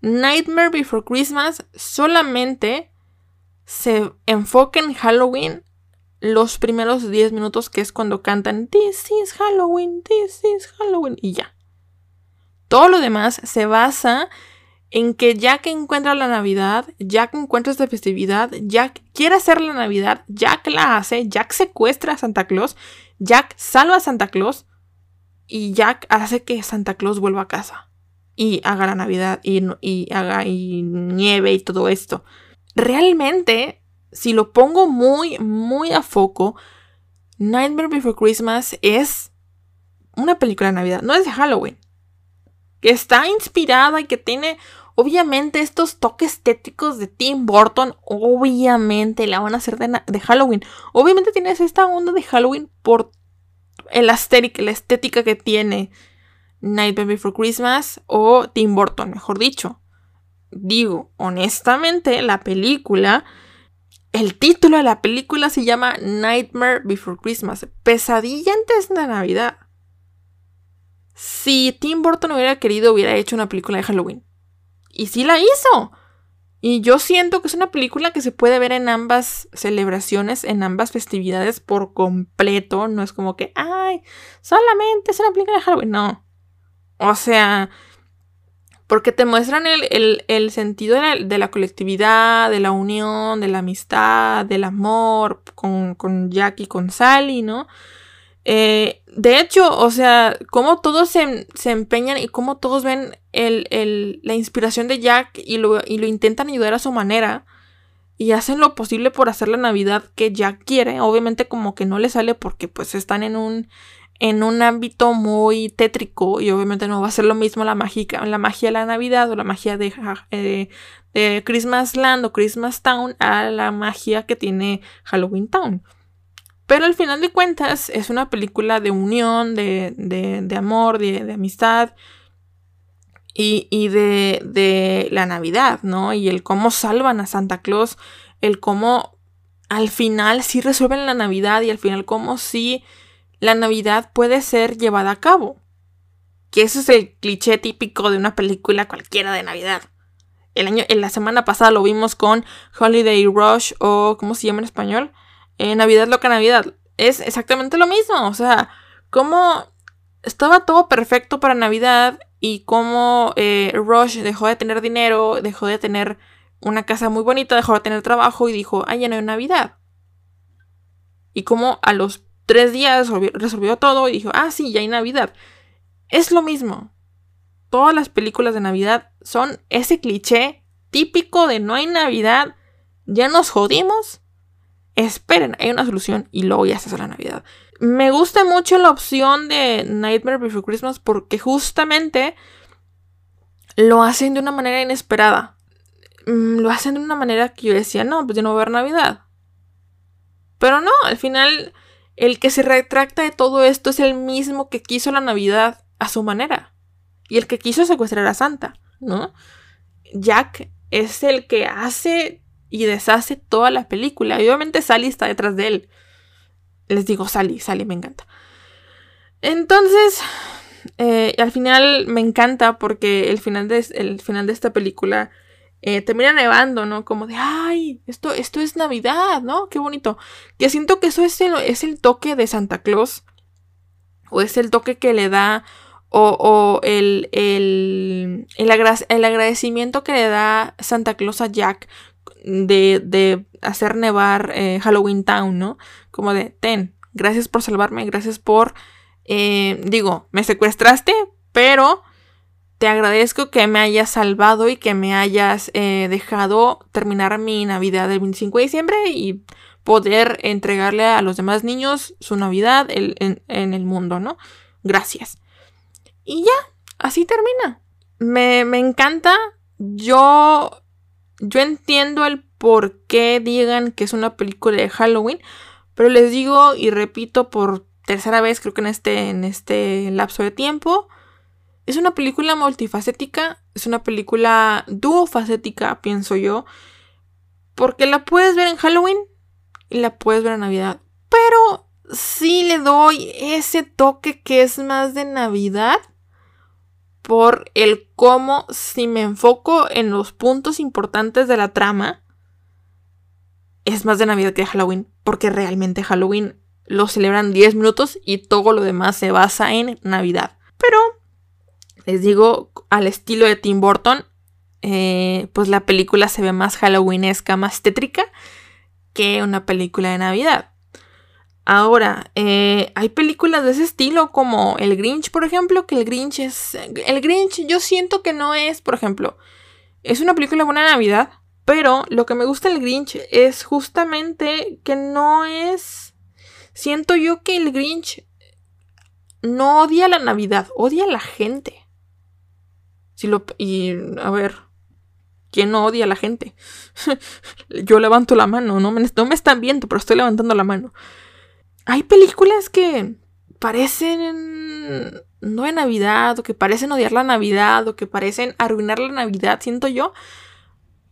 Nightmare Before Christmas solamente se enfoca en Halloween los primeros 10 minutos, que es cuando cantan This is Halloween, this is Halloween, y ya. Todo lo demás se basa en que Jack encuentra la Navidad, Jack encuentra esta festividad, Jack quiere hacer la Navidad, Jack la hace, Jack secuestra a Santa Claus, Jack salva a Santa Claus, y Jack hace que Santa Claus vuelva a casa y haga la Navidad y, y haga y nieve y todo esto. Realmente, si lo pongo muy, muy a foco, Nightmare Before Christmas es una película de Navidad, no es de Halloween. Está inspirada y que tiene, obviamente, estos toques estéticos de Tim Burton. Obviamente la van a hacer de, de Halloween. Obviamente tienes esta onda de Halloween por el aesthetic, la estética que tiene Nightmare Before Christmas o Tim Burton, mejor dicho. Digo, honestamente, la película, el título de la película se llama Nightmare Before Christmas, pesadilla antes de Navidad. Si Tim Burton hubiera querido, hubiera hecho una película de Halloween. Y sí la hizo. Y yo siento que es una película que se puede ver en ambas celebraciones, en ambas festividades por completo. No es como que, ay, solamente es una película de Halloween. No. O sea, porque te muestran el, sentido de la, colectividad, de la unión, de la amistad, del amor con, con Jack y con Sally, ¿no? Eh, de hecho, o sea, cómo todos se, empeñan y cómo todos ven la inspiración de Jack y lo, y lo intentan ayudar a su manera y hacen lo posible por hacer la Navidad que Jack quiere. Obviamente como que no le sale porque pues están en un, en un ámbito muy tétrico y obviamente no va a ser lo mismo la, mágica, la magia de la Navidad o la magia de, eh, de Christmas Land o Christmas Town a la magia que tiene Halloween Town. Pero al final de cuentas es una película de unión, de, amor, de, amistad y, de, la Navidad, ¿no? Y el cómo salvan a Santa Claus, el cómo al final sí resuelven la Navidad y al final cómo sí la Navidad puede ser llevada a cabo. Que eso es el cliché típico de una película cualquiera de Navidad. El año, en la semana pasada lo vimos con Holiday Rush o ¿cómo se llama en español? Eh, Navidad loca Navidad. Es exactamente lo mismo. O sea, cómo estaba todo perfecto para Navidad y cómo eh, Rush dejó de tener dinero, dejó de tener una casa muy bonita, dejó de tener trabajo y dijo, ay, ya no hay Navidad. Y cómo a los tres días resolvió, todo y dijo, ah, sí, ya hay Navidad. Es lo mismo. Todas las películas de Navidad son ese cliché típico de no hay Navidad, ya nos jodimos esperen, hay una solución y luego ya se hace la Navidad. Me gusta mucho la opción de Nightmare Before Christmas porque justamente lo hacen de una manera inesperada. Mm, lo hacen de una manera que yo decía, no, pues yo no voy a ver Navidad. Pero no, al final el que se retracta de todo esto es el mismo que quiso la Navidad a su manera. Y el que quiso secuestrar a Santa, ¿no? Jack es el que hace y deshace toda la película. Y obviamente Sally está detrás de él. Les digo Sally, Sally me encanta. Entonces, eh, al final me encanta porque el final de, el final de esta película eh, termina nevando, ¿no? Como de, ay, esto, esto es Navidad, ¿no? Qué bonito. Que siento que eso es el, es el toque de Santa Claus. O es el toque que le da o, el, el, el, agradecimiento que le da Santa Claus a Jack de, hacer nevar eh, Halloween Town, ¿no? Como de, ten, gracias por salvarme, gracias por, eh, digo, me secuestraste, pero te agradezco que me hayas salvado y que me hayas eh, dejado terminar mi Navidad del 25 de diciembre y poder entregarle a los demás niños su Navidad en, en, el mundo, ¿no? Gracias. Y ya, así termina. Me, me encanta. Yo yo entiendo el por qué digan que es una película de Halloween, pero les digo y repito por tercera vez, creo que en este, en este lapso de tiempo, es una película multifacética, es una película duofacética, pienso yo, porque la puedes ver en Halloween y la puedes ver en Navidad, pero sí le doy ese toque que es más de Navidad por el cómo si me enfoco en los puntos importantes de la trama, es más de Navidad que de Halloween, porque realmente Halloween lo celebran 10 minutos y todo lo demás se basa en Navidad. Pero, les digo, al estilo de Tim Burton, eh, pues la película se ve más halloweenesca, más tétrica que una película de Navidad. Ahora, eh, hay películas de ese estilo como El Grinch, por ejemplo, que el Grinch es... El Grinch yo siento que no es, por ejemplo, es una película buena Navidad, pero lo que me gusta del Grinch es justamente que no es... Siento yo que el Grinch no odia la Navidad, odia a la gente. Si lo, y a ver, ¿quién no odia a la gente? (laughs) Yo levanto la mano, no me, no me están viendo, pero estoy levantando la mano. Hay películas que parecen no de Navidad, o que parecen odiar la Navidad, o que parecen arruinar la Navidad, siento yo,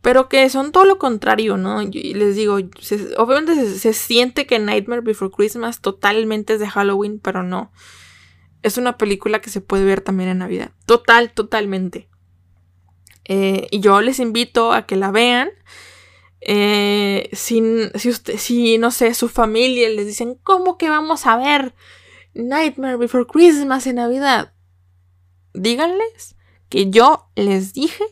pero que son todo lo contrario, ¿no? Y les digo, obviamente se, se, siente que Nightmare Before Christmas totalmente es de Halloween, pero no es una película que se puede ver también en Navidad. Total, totalmente. Eh, y yo les invito a que la vean. Eh, si, usted, si, no sé, su familia les dicen, ¿cómo que vamos a ver Nightmare Before Christmas en Navidad? Díganles que yo les dije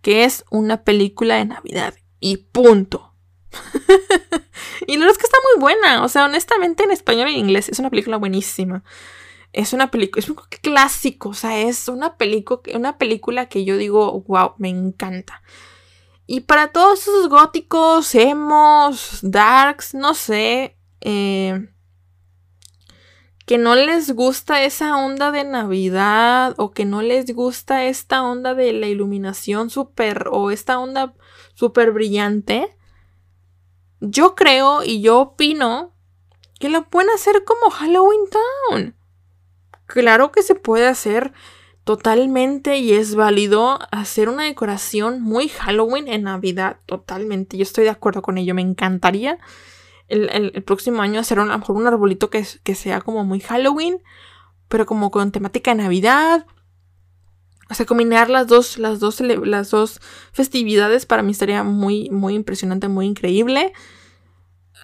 que es una película de Navidad. Y punto. (laughs) y la verdad es que está muy buena. O sea, honestamente en español y en inglés es una película buenísima es una película, es un clásico, o sea, es una, una película que yo digo, wow, me encanta. Y para todos esos góticos, emos, darks, no sé, eh, que no les gusta esa onda de Navidad o que no les gusta esta onda de la iluminación súper o esta onda súper brillante, yo creo y yo opino que la pueden hacer como Halloween Town. Claro que se puede hacer totalmente y es válido hacer una decoración muy Halloween en Navidad, totalmente. Yo estoy de acuerdo con ello, me encantaría el, próximo año hacer a lo mejor un arbolito que, que, sea como muy Halloween, pero como con temática de Navidad. O sea, combinar las dos, las dos, las dos festividades para mí estaría muy, muy impresionante, muy increíble.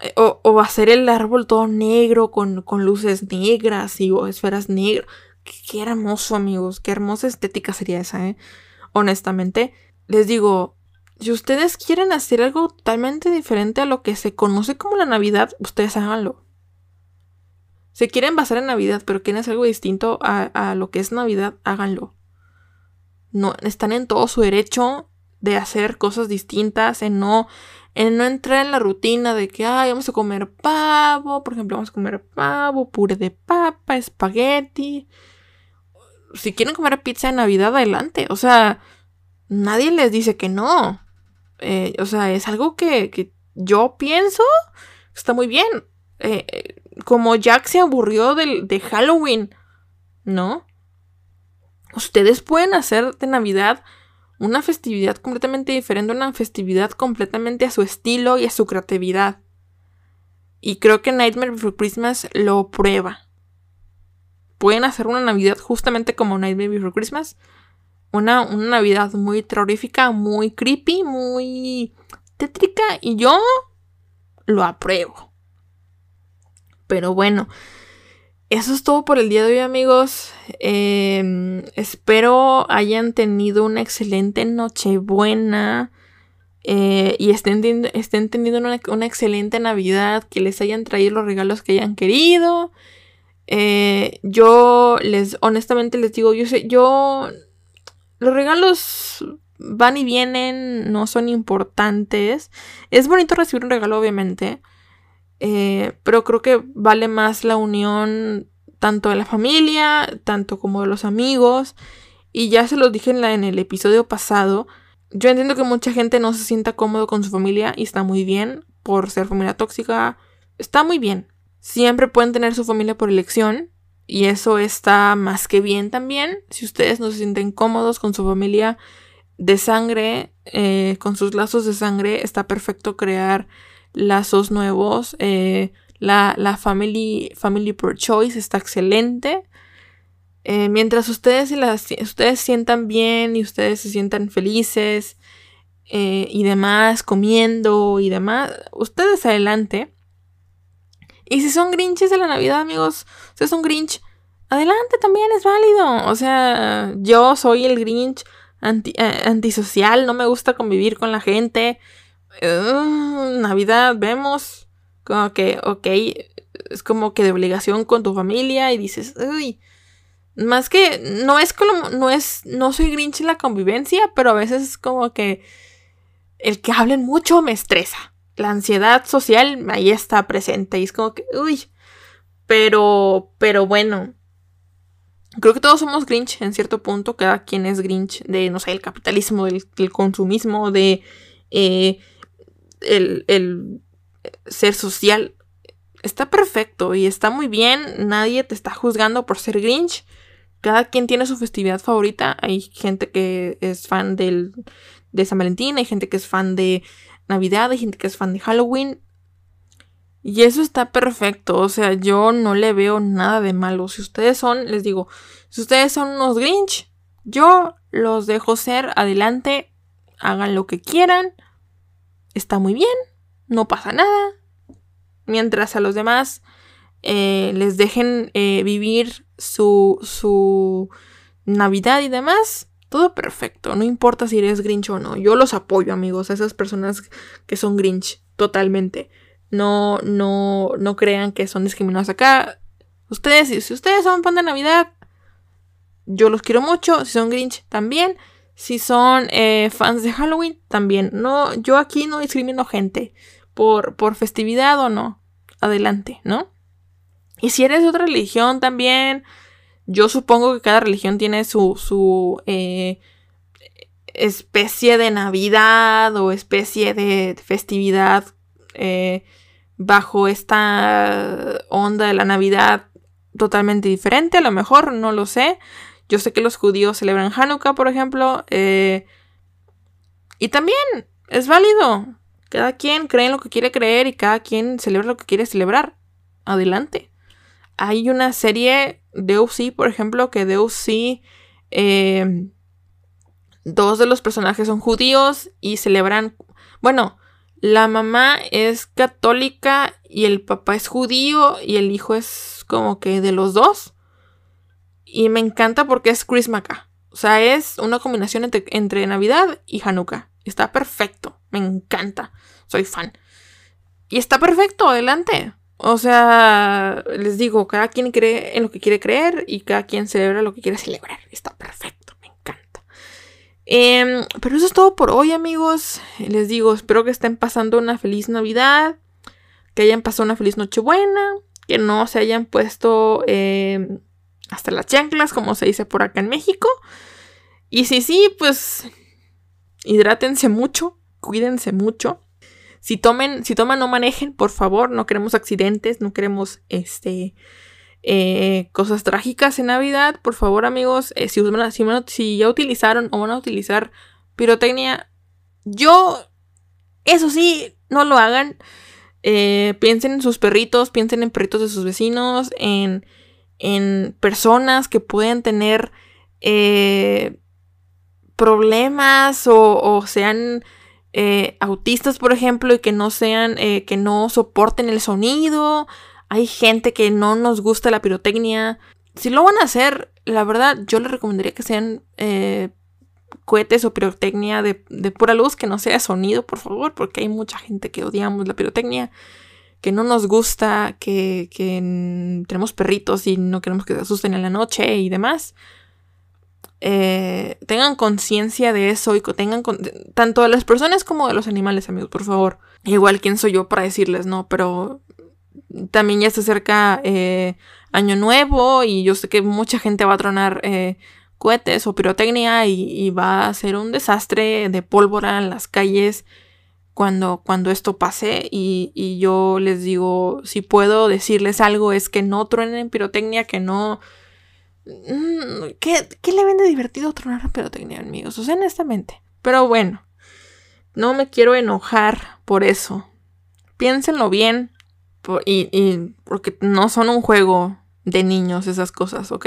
Eh, o, hacer el árbol todo negro con, luces negras y o esferas negras. Qué, hermoso, amigos. Qué hermosa estética sería esa, ¿eh? Honestamente, les digo, si ustedes quieren hacer algo totalmente diferente a lo que se conoce como la Navidad, ustedes háganlo. Si quieren basar en Navidad, pero quieren hacer algo distinto a, a lo que es Navidad, háganlo. No, están en todo su derecho de hacer cosas distintas, en no en no entrar en la rutina de que, ay, vamos a comer pavo, por ejemplo, vamos a comer pavo, puré de papa, espagueti. Si quieren comer pizza de Navidad, adelante. O sea, nadie les dice que no. Eh, o sea, es algo que, yo pienso está muy bien. Eh, eh, como Jack se aburrió de Halloween, ¿no? Ustedes pueden hacer de Navidad una festividad completamente diferente, una festividad completamente a su estilo y a su creatividad. Y creo que Nightmare Before Christmas lo prueba. Pueden hacer una Navidad justamente como Nightmare Before Christmas. Una, una Navidad muy terrorífica, muy creepy, muy tétrica. Y yo lo apruebo. Pero bueno, eso es todo por el día de hoy, amigos. Em, espero hayan tenido una excelente Nochebuena. Eh, y estén, teniendo una, excelente Navidad. Que les hayan traído los regalos que hayan querido. Eh, yo les, honestamente les digo, yo sé, yo. Los regalos van y vienen, no son importantes. Es bonito recibir un regalo, obviamente. Eh, pero creo que vale más la unión tanto de la familia, tanto como de los amigos. Y ya se los dije en, el episodio pasado. Yo entiendo que mucha gente no se sienta cómodo con su familia y está muy bien por ser familia tóxica. Está muy bien. Siempre pueden tener su familia por elección y eso está más que bien también. Si ustedes no se sienten cómodos con su familia de sangre, eh, con sus lazos de sangre, está perfecto crear lazos nuevos. Eh, la, la family, family per choice está excelente. Eh, mientras ustedes, las, ustedes sientan bien y ustedes se sientan felices eh, y demás, comiendo y demás, ustedes adelante. Y si son grinches de la Navidad, amigos, ustedes son grinch, adelante también es válido. O sea, yo soy el grinch anti, antisocial, no me gusta convivir con la gente. Navidad, vemos como que, ok, es como que de obligación con tu familia y dices, uy, más que no es como, no es, no soy grinch en la convivencia, pero a veces es como que el que hablen mucho me estresa. La ansiedad social ahí está presente y es como que, uy, pero, pero bueno, creo que todos somos grinch en cierto punto, cada quien es grinch de, no sé, el capitalismo, del, consumismo, de eh, el, el ser social. Está perfecto y está muy bien, nadie te está juzgando por ser grinch cada quien tiene su festividad favorita. Hay gente que es fan del, de San Valentín, hay gente que es fan de Navidad, hay gente que es fan de Halloween. Y eso está perfecto, o sea, yo no le veo nada de malo. Si ustedes son, les digo, si ustedes son unos Grinch, yo los dejo ser, adelante, hagan lo que quieran, está muy bien, no pasa nada. Mientras a los demás eh, les dejen eh, vivir su, su Navidad y demás, todo perfecto. No importa si eres Grinch o no. Yo los apoyo, amigos, a esas personas que son Grinch, totalmente. No, no, no crean que son discriminados acá. Ustedes, si ustedes son fan de Navidad, yo los quiero mucho. Si son Grinch, también. Si son eh, fans de Halloween, también. No, yo aquí no discrimino gente por, por festividad o no. Adelante, ¿no? Y si eres de otra religión también, yo supongo que cada religión tiene su, su eh, especie de Navidad o especie de festividad eh, bajo esta onda de la Navidad totalmente diferente, a lo mejor, no lo sé. Yo sé que los judíos celebran Hanukkah, por ejemplo. Eh, y también es válido. Cada quien cree en lo que quiere creer y cada quien celebra lo que quiere celebrar. Adelante hay una serie de UC, por ejemplo, que de UC eh, dos de los personajes son judíos y celebran, bueno, la mamá es católica y el papá es judío y el hijo es como que de los dos. Y me encanta porque es Christmas O sea, es una combinación entre, entre Navidad y Hanukkah. Está perfecto. Me encanta. Soy fan. Y está perfecto, adelante. O sea, les digo, cada quien cree en lo que quiere creer y cada quien celebra lo que quiere celebrar. Está perfecto, me encanta. Em, pero eso es todo por hoy, amigos. Les digo, espero que estén pasando una feliz Navidad, que hayan pasado una feliz Nochebuena, que no se hayan puesto em, hasta las chanclas, como se dice por acá en México. Y si sí, pues hidrátense mucho, cuídense mucho. Si tomen, si toman, no manejen, por favor. No queremos accidentes, no queremos este eh, cosas trágicas en Navidad. Por favor, amigos, eh, si, si, ya utilizaron o van a utilizar pirotecnia, yo, eso sí, no lo hagan. Eh, piensen en sus perritos, piensen en perritos de sus vecinos, en, en personas que pueden tener problemas o, sean eh, autistas, por ejemplo, y que no sean, eh, que no soporten el sonido. Hay gente que no nos gusta la pirotecnia. Si lo van a hacer, la verdad, yo les recomendaría que sean eh, cohetes o pirotecnia de, pura luz, que no sea sonido, por favor, porque hay mucha gente que odiamos la pirotecnia, que no nos gusta, que, que tenemos perritos y no queremos que se asusten en la noche y demás. Eh, tengan conciencia de eso y tengan tanto de las personas como de los animales, amigos, por favor. Igual quién soy yo para decirles, ¿no? Pero también ya se acerca eh, Año Nuevo y yo sé que mucha gente va a tronar eh, cohetes o pirotecnia y, va a ser un desastre de pólvora en las calles cuando, cuando esto pase y, y yo les digo, si puedo decirles algo es que no truenen pirotecnia, que no Mm, ¿Qué, ¿Qué, le vende divertido tronar a pirotecnia, amigos? O sea, honestamente. Pero bueno, no me quiero enojar por eso. Piénsenlo bien. y, porque no son un juego de niños esas cosas, ¿ok?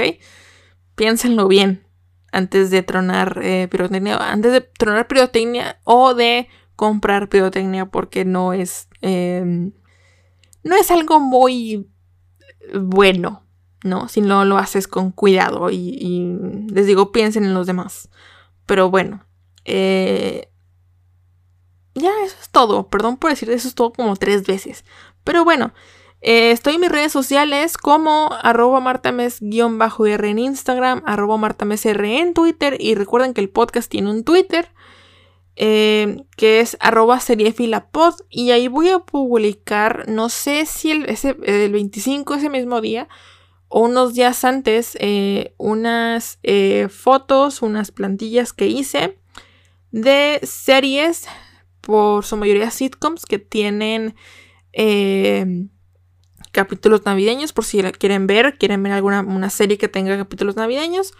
Piénsenlo bien antes de tronar eh, pirotecnia. Antes de tronar pirotecnia o de comprar pirotecnia porque no es... Em, no es algo muy bueno ¿no? Si no lo haces con cuidado y, les digo, piensen en los demás. Pero bueno, eh, ya eso es todo. Perdón por decir eso es todo como tres veces. Pero bueno, Eh, estoy en mis redes sociales como arroba martames-r en Instagram, arroba martamesr en Twitter y recuerden que el podcast tiene un Twitter eh, que es arroba seriefilapod y ahí voy a publicar, no sé si el, ese, el 25, ese mismo día o unos días antes, eh, unas fotos, unas plantillas que hice de series, por su mayoría sitcoms, que tienen capítulos navideños, por si la quieren ver, quieren ver alguna una serie que tenga capítulos navideños,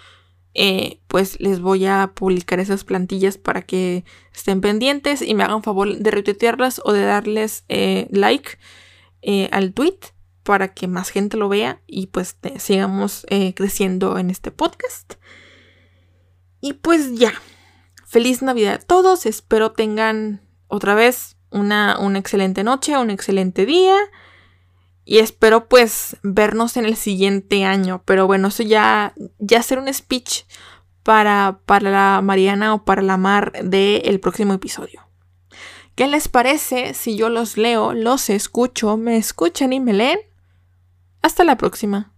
eh, pues les voy a publicar esas plantillas para que estén pendientes y me hagan favor de retuitearlas o de darles eh, like eh, al tweet para que más gente lo vea y pues sigamos creciendo en este podcast. Y pues ya, feliz Navidad a todos, espero tengan otra vez una, una excelente noche, un excelente día. Y espero pues vernos en el siguiente año. Pero bueno, eso ya, ya será un speech para, para la Mariana o para la Mar del próximo episodio. ¿Qué les parece si yo los leo, los escucho, me escuchan y me leen? Hasta la próxima.